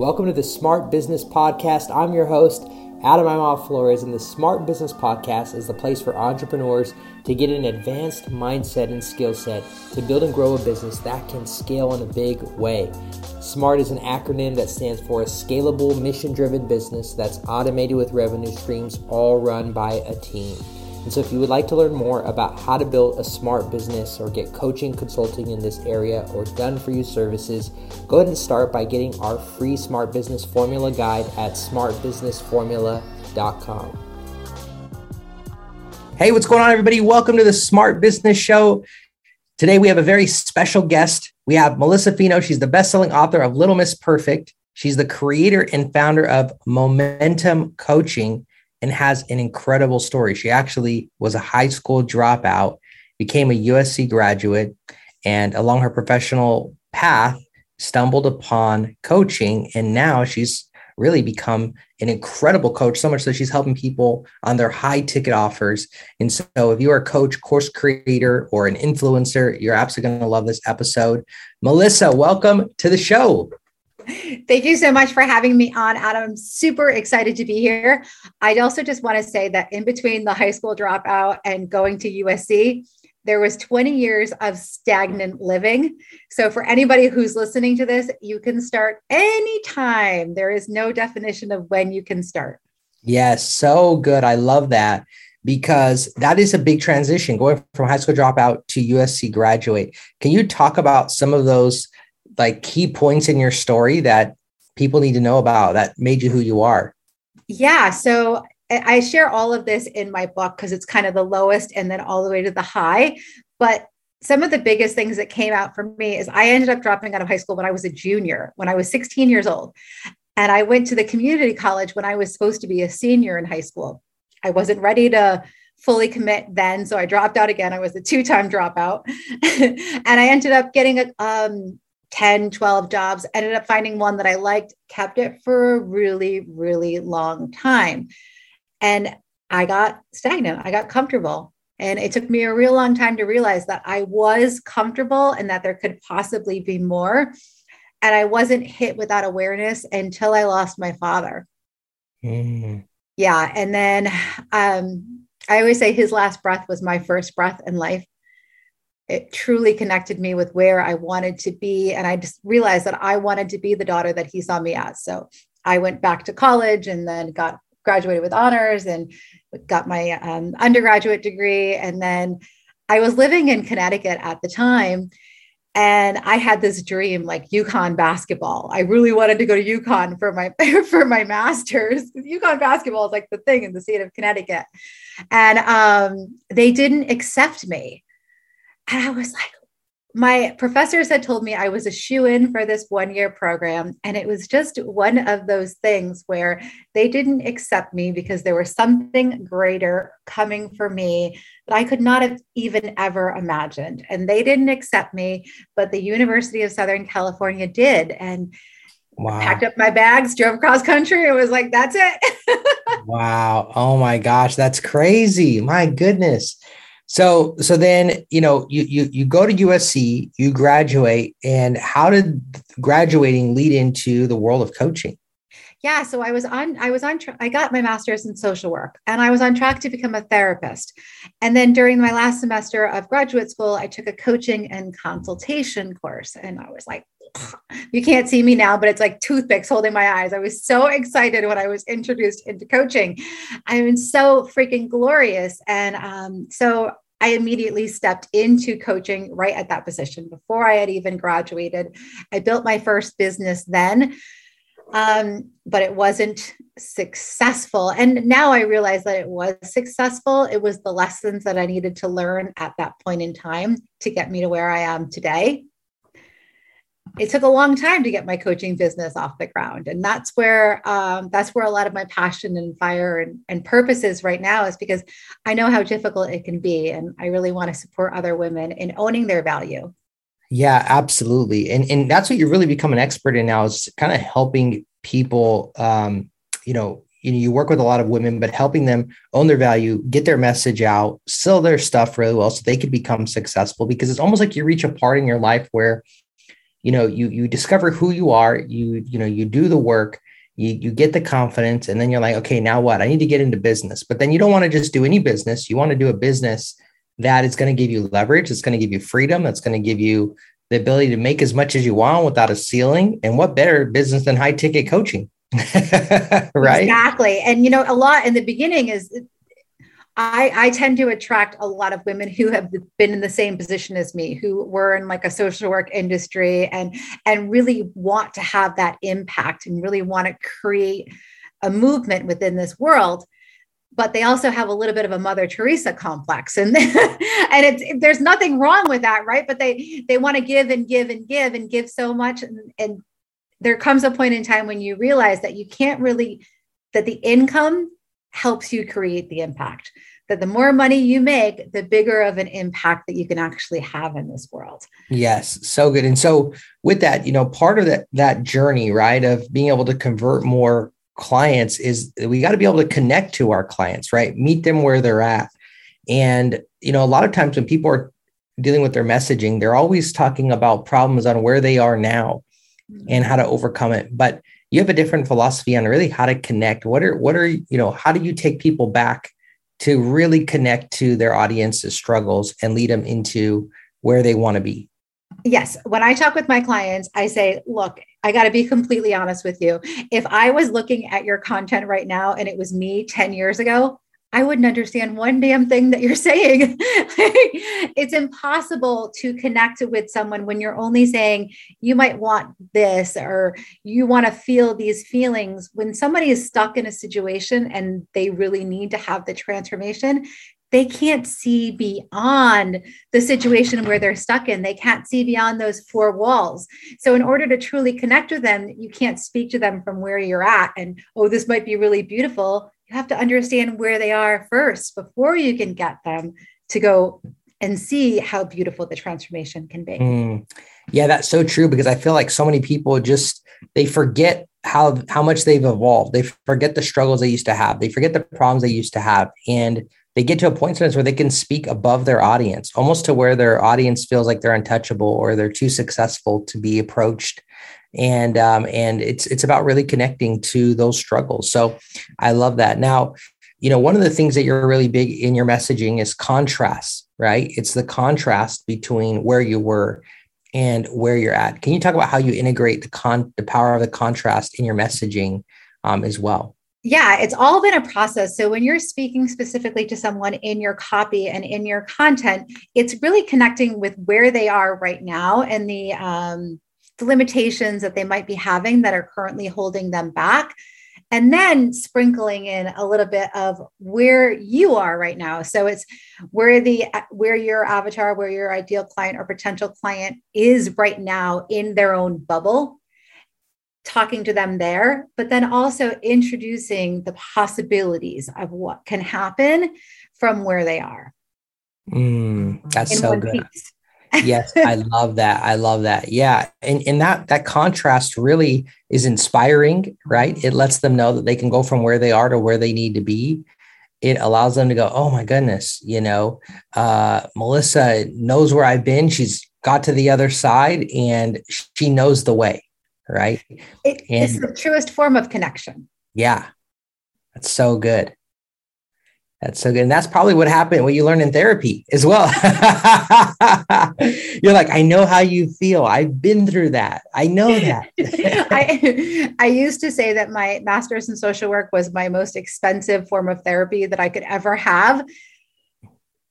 Welcome to the Smart Business Podcast. I'm your host, Adam Imhoff Flores, and the Smart Business Podcast is the place for entrepreneurs to get an advanced mindset and skill set to build and grow a business that can scale in a big way. SMART is an acronym that stands for a scalable, mission driven business that's automated with revenue streams all run by a team. And so, if you would like to learn more about how to build a smart business or get coaching, consulting in this area, or done for you services, go ahead and start by getting our free Smart Business Formula guide at smartbusinessformula.com. Hey, what's going on, everybody? Welcome to the Smart Business Show. Today, we have a very special guest. We have Melissa Fino. She's the best selling author of Little Miss Perfect. She's the creator and founder of Momentum Coaching and has an incredible story. She actually was a high school dropout, became a USC graduate, and along her professional path, stumbled upon coaching. And now she's really become an incredible coach, so much so she's helping people on their high ticket offers. And so, if you are a coach, course creator, or an influencer, you're absolutely going to love this episode. Melissa, welcome to the show. Thank you so much for having me on, Adam. I'm super excited to be here. I also just want to say that in between the high school dropout and going to USC, there was 20 years of stagnant living. So for anybody who's listening to this, you can start anytime. There is no definition of when you can start. Yes, so good. I love that because that is a big transition going from high school dropout to USC graduate. Can you talk about some of those like key points in your story that people need to know about that made you who you are? Yeah. So I share all of this in my book because it's kind of the lowest and then all the way to the high. But some of the biggest things that came out for me is I ended up dropping out of high school when I was a junior, when I was 16 years old. And I went to the community college when I was supposed to be a senior in high school. I wasn't ready to fully commit then. So I dropped out again. I was a two time dropout. and I ended up getting a, um, 10, 12 jobs, ended up finding one that I liked, kept it for a really, really long time. And I got stagnant, I got comfortable. And it took me a real long time to realize that I was comfortable and that there could possibly be more. And I wasn't hit with that awareness until I lost my father. Mm. Yeah. And then um, I always say his last breath was my first breath in life it truly connected me with where I wanted to be. And I just realized that I wanted to be the daughter that he saw me as. So I went back to college and then got graduated with honors and got my um, undergraduate degree. And then I was living in Connecticut at the time. And I had this dream like UConn basketball. I really wanted to go to UConn for my for my master's. UConn basketball is like the thing in the state of Connecticut. And um, they didn't accept me. And I was like, my professors had told me I was a shoe in for this one year program. And it was just one of those things where they didn't accept me because there was something greater coming for me that I could not have even ever imagined. And they didn't accept me, but the University of Southern California did. And wow. packed up my bags, drove across country. It was like, that's it. wow. Oh my gosh. That's crazy. My goodness. So so then you know you you you go to USC, you graduate, and how did graduating lead into the world of coaching? Yeah, so I was on I was on tra- I got my master's in social work and I was on track to become a therapist. And then during my last semester of graduate school, I took a coaching and consultation course and I was like you can't see me now, but it's like toothpicks holding my eyes. I was so excited when I was introduced into coaching. I mean, so freaking glorious. And um, so I immediately stepped into coaching right at that position before I had even graduated. I built my first business then, um, but it wasn't successful. And now I realize that it was successful. It was the lessons that I needed to learn at that point in time to get me to where I am today it took a long time to get my coaching business off the ground. And that's where um, that's where a lot of my passion and fire and, and purpose is right now is because i know how difficult it can be and i really want to support other women in owning their value. Yeah absolutely. And and that's what you really become an expert in now is kind of helping people um, you know you know you work with a lot of women but helping them own their value get their message out sell their stuff really well so they could become successful because it's almost like you reach a part in your life where you know you you discover who you are you you know you do the work you you get the confidence and then you're like okay now what? I need to get into business. But then you don't want to just do any business. You want to do a business that is going to give you leverage it's going to give you freedom that's going to give you the ability to make as much as you want without a ceiling and what better business than high ticket coaching? Right? Exactly. And you know a lot in the beginning is I, I tend to attract a lot of women who have been in the same position as me, who were in like a social work industry and and really want to have that impact and really want to create a movement within this world. But they also have a little bit of a Mother Teresa complex, and and it's there's nothing wrong with that, right? But they they want to give and give and give and give so much, and, and there comes a point in time when you realize that you can't really that the income helps you create the impact. That the more money you make, the bigger of an impact that you can actually have in this world. Yes, so good. And so with that, you know, part of that that journey, right, of being able to convert more clients is we got to be able to connect to our clients, right? Meet them where they're at. And you know, a lot of times when people are dealing with their messaging, they're always talking about problems on where they are now mm-hmm. and how to overcome it. But you have a different philosophy on really how to connect. What are what are you know? How do you take people back to really connect to their audience's struggles and lead them into where they want to be? Yes. When I talk with my clients, I say, look, I got to be completely honest with you. If I was looking at your content right now and it was me 10 years ago, I wouldn't understand one damn thing that you're saying. it's impossible to connect with someone when you're only saying you might want this or you want to feel these feelings. When somebody is stuck in a situation and they really need to have the transformation, they can't see beyond the situation where they're stuck in. They can't see beyond those four walls. So, in order to truly connect with them, you can't speak to them from where you're at and, oh, this might be really beautiful you have to understand where they are first before you can get them to go and see how beautiful the transformation can be. Mm. Yeah, that's so true because I feel like so many people just they forget how how much they've evolved. They forget the struggles they used to have. They forget the problems they used to have and they get to a point sometimes where they can speak above their audience, almost to where their audience feels like they're untouchable or they're too successful to be approached and um, and it's it's about really connecting to those struggles. So I love that. Now, you know, one of the things that you're really big in your messaging is contrast, right? It's the contrast between where you were and where you're at. Can you talk about how you integrate the con the power of the contrast in your messaging um, as well? Yeah, it's all been a process. So when you're speaking specifically to someone in your copy and in your content, it's really connecting with where they are right now and the um, the limitations that they might be having that are currently holding them back and then sprinkling in a little bit of where you are right now. So it's where the where your avatar where your ideal client or potential client is right now in their own bubble talking to them there but then also introducing the possibilities of what can happen from where they are. Mm, that's so good. piece yes, I love that. I love that. Yeah. And, and that that contrast really is inspiring, right? It lets them know that they can go from where they are to where they need to be. It allows them to go, oh my goodness, you know, uh, Melissa knows where I've been. She's got to the other side and she knows the way, right? It, and, it's the truest form of connection. Yeah. That's so good. That's so good. And that's probably what happened, what you learn in therapy as well. You're like, I know how you feel. I've been through that. I know that. I, I used to say that my master's in social work was my most expensive form of therapy that I could ever have.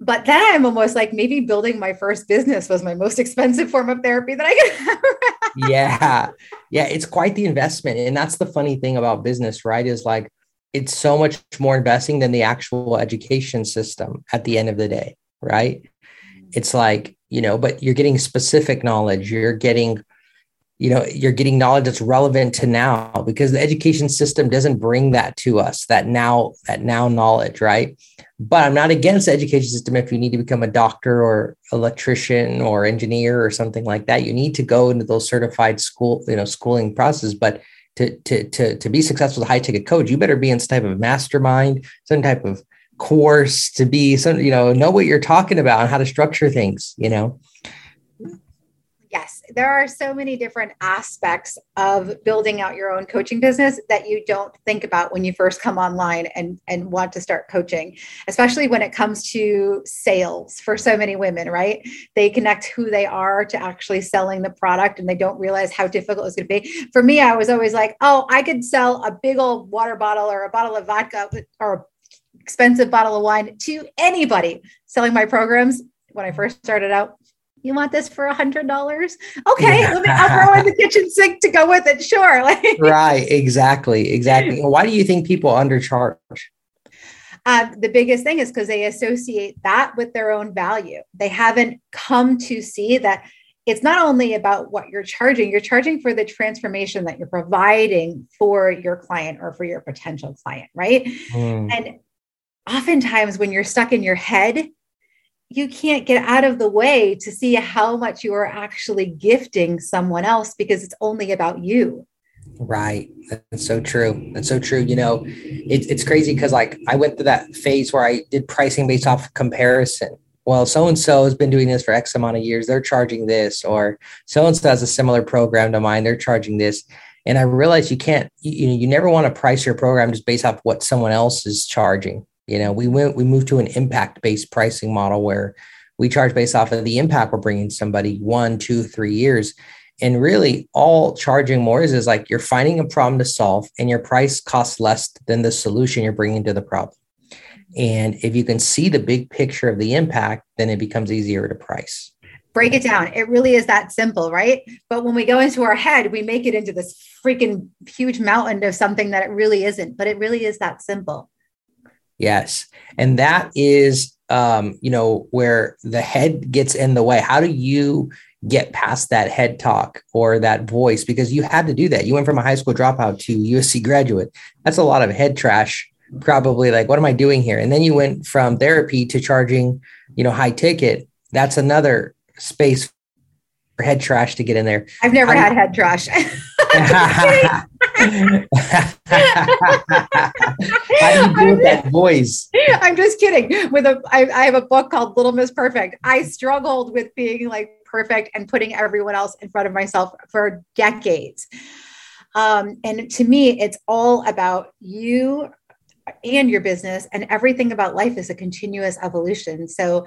But then I'm almost like maybe building my first business was my most expensive form of therapy that I could ever Yeah. Yeah. It's quite the investment. And that's the funny thing about business, right? Is like, it's so much more investing than the actual education system at the end of the day, right? It's like, you know, but you're getting specific knowledge, you're getting, you know, you're getting knowledge that's relevant to now because the education system doesn't bring that to us, that now, that now knowledge, right? But I'm not against the education system if you need to become a doctor or electrician or engineer or something like that. You need to go into those certified school, you know, schooling process but to to to to be successful as a high ticket coach, you better be in some type of mastermind, some type of course to be some you know know what you're talking about and how to structure things. You know. There are so many different aspects of building out your own coaching business that you don't think about when you first come online and, and want to start coaching, especially when it comes to sales for so many women, right? They connect who they are to actually selling the product and they don't realize how difficult it's going to be. For me, I was always like, oh, I could sell a big old water bottle or a bottle of vodka or expensive bottle of wine to anybody selling my programs when I first started out. You want this for a hundred dollars? Okay, let me, I'll throw in the kitchen sink to go with it. Sure. right. Exactly. Exactly. Why do you think people undercharge? Uh, the biggest thing is because they associate that with their own value. They haven't come to see that it's not only about what you're charging, you're charging for the transformation that you're providing for your client or for your potential client, right? Mm. And oftentimes when you're stuck in your head, you can't get out of the way to see how much you are actually gifting someone else because it's only about you. Right. That's so true. That's so true. You know, it, it's crazy because like I went through that phase where I did pricing based off of comparison. Well, so and so has been doing this for X amount of years. They're charging this, or so and so has a similar program to mine. They're charging this. And I realized you can't, you know, you never want to price your program just based off what someone else is charging you know, we went, we moved to an impact based pricing model where we charge based off of the impact we're bringing somebody one, two, three years. And really, all charging more is, is like you're finding a problem to solve and your price costs less than the solution you're bringing to the problem. And if you can see the big picture of the impact, then it becomes easier to price. Break it down. It really is that simple, right? But when we go into our head, we make it into this freaking huge mountain of something that it really isn't. But it really is that simple. Yes. And that is, um, you know, where the head gets in the way. How do you get past that head talk or that voice? Because you had to do that. You went from a high school dropout to USC graduate. That's a lot of head trash. Probably like, what am I doing here? And then you went from therapy to charging, you know, high ticket. That's another space for head trash to get in there. I've never had head trash. How do you do with that voice? I'm just kidding. With a, I, I have a book called Little Miss Perfect. I struggled with being like perfect and putting everyone else in front of myself for decades. Um, and to me, it's all about you and your business, and everything about life is a continuous evolution. So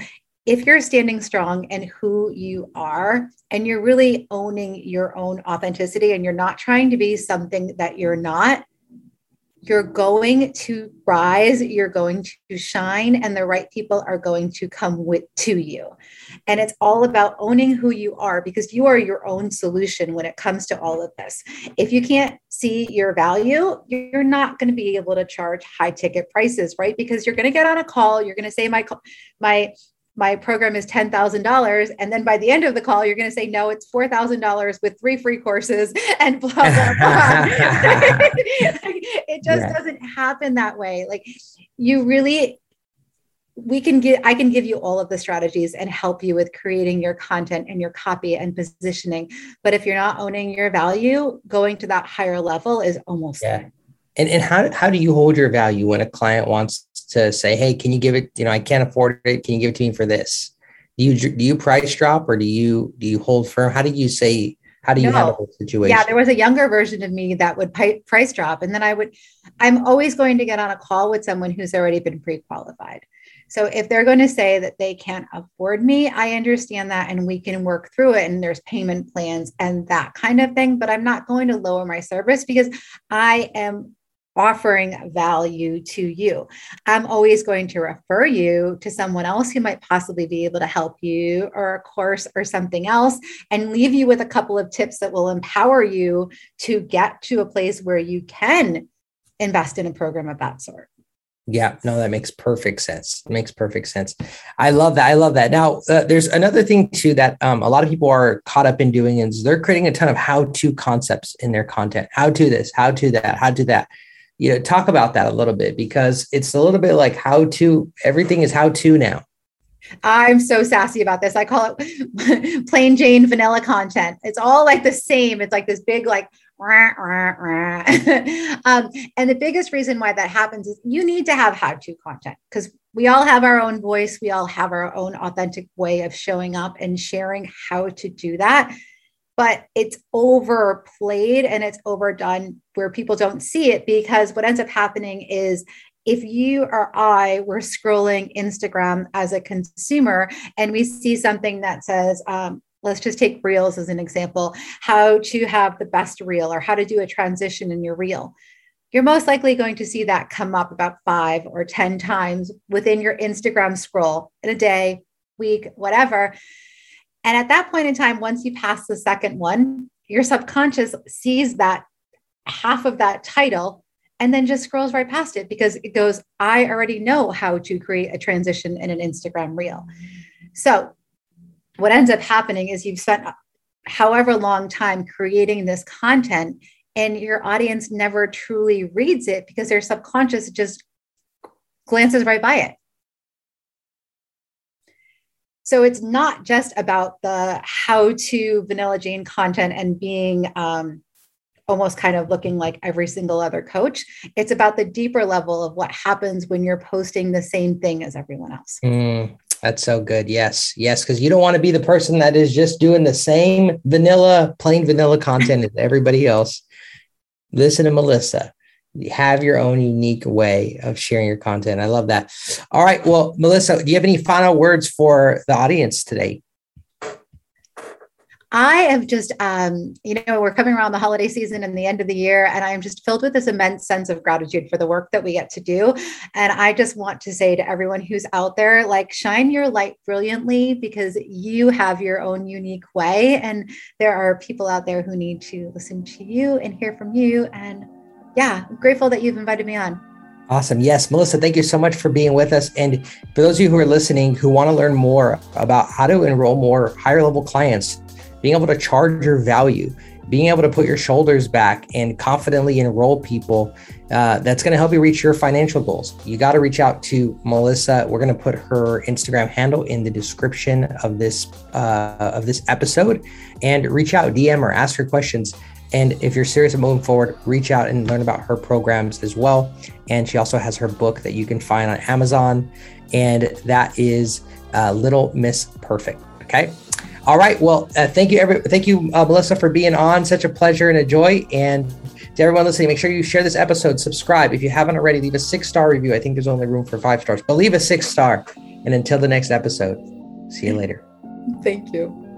if you're standing strong and who you are and you're really owning your own authenticity and you're not trying to be something that you're not, you're going to rise, you're going to shine, and the right people are going to come with to you. And it's all about owning who you are because you are your own solution when it comes to all of this. If you can't see your value, you're not going to be able to charge high ticket prices, right? Because you're going to get on a call, you're going to say my my my program is $10,000. And then by the end of the call, you're going to say, no, it's $4,000 with three free courses and blah, blah, blah. it just yeah. doesn't happen that way. Like you really, we can get, I can give you all of the strategies and help you with creating your content and your copy and positioning. But if you're not owning your value, going to that higher level is almost yeah. And, and how, how do you hold your value when a client wants to say, hey, can you give it? You know, I can't afford it. Can you give it to me for this? Do you do you price drop or do you do you hold firm? How do you say? How do you no. handle the situation? Yeah, there was a younger version of me that would price drop, and then I would. I'm always going to get on a call with someone who's already been pre-qualified. So if they're going to say that they can't afford me, I understand that and we can work through it and there's payment plans and that kind of thing, but I'm not going to lower my service because I am offering value to you. I'm always going to refer you to someone else who might possibly be able to help you or a course or something else and leave you with a couple of tips that will empower you to get to a place where you can invest in a program of that sort. Yeah, no, that makes perfect sense. It makes perfect sense. I love that. I love that. Now, uh, there's another thing too that um, a lot of people are caught up in doing is they're creating a ton of how-to concepts in their content. How to this, how to that, how to that you know talk about that a little bit because it's a little bit like how to everything is how to now. I'm so sassy about this. I call it plain jane vanilla content. It's all like the same. It's like this big like rah, rah, rah. um, and the biggest reason why that happens is you need to have how to content because we all have our own voice. We all have our own authentic way of showing up and sharing how to do that but it's overplayed and it's overdone where people don't see it because what ends up happening is if you or I were scrolling Instagram as a consumer and we see something that says, um, let's just take reels as an example, how to have the best reel or how to do a transition in your reel. You're most likely going to see that come up about five or 10 times within your Instagram scroll in a day, week, whatever. And at that point in time, once you pass the second one, your subconscious sees that half of that title and then just scrolls right past it because it goes, I already know how to create a transition in an Instagram reel. So, what ends up happening is you've spent however long time creating this content, and your audience never truly reads it because their subconscious just glances right by it. So it's not just about the how to vanilla Jane content and being um, almost kind of looking like every single other coach. It's about the deeper level of what happens when you're posting the same thing as everyone else. Mm, that's so good. Yes. Yes. Because you don't want to be the person that is just doing the same vanilla, plain vanilla content as everybody else. Listen to Melissa. Have your own unique way of sharing your content. I love that. All right. Well, Melissa, do you have any final words for the audience today? I have just, um, you know, we're coming around the holiday season and the end of the year, and I am just filled with this immense sense of gratitude for the work that we get to do. And I just want to say to everyone who's out there, like, shine your light brilliantly because you have your own unique way. And there are people out there who need to listen to you and hear from you. And yeah, grateful that you've invited me on. Awesome. Yes, Melissa, thank you so much for being with us. And for those of you who are listening who want to learn more about how to enroll more higher level clients, being able to charge your value, being able to put your shoulders back and confidently enroll people uh, that's going to help you reach your financial goals. You got to reach out to Melissa. We're going to put her Instagram handle in the description of this uh, of this episode, and reach out, DM her, ask her questions. And if you're serious about moving forward, reach out and learn about her programs as well. And she also has her book that you can find on Amazon, and that is uh, Little Miss Perfect. Okay. All right. Well, uh, thank you, every, thank you, uh, Melissa, for being on. Such a pleasure and a joy. And to everyone listening, make sure you share this episode, subscribe. If you haven't already, leave a six star review. I think there's only room for five stars, but leave a six star. And until the next episode, see you later. Thank you.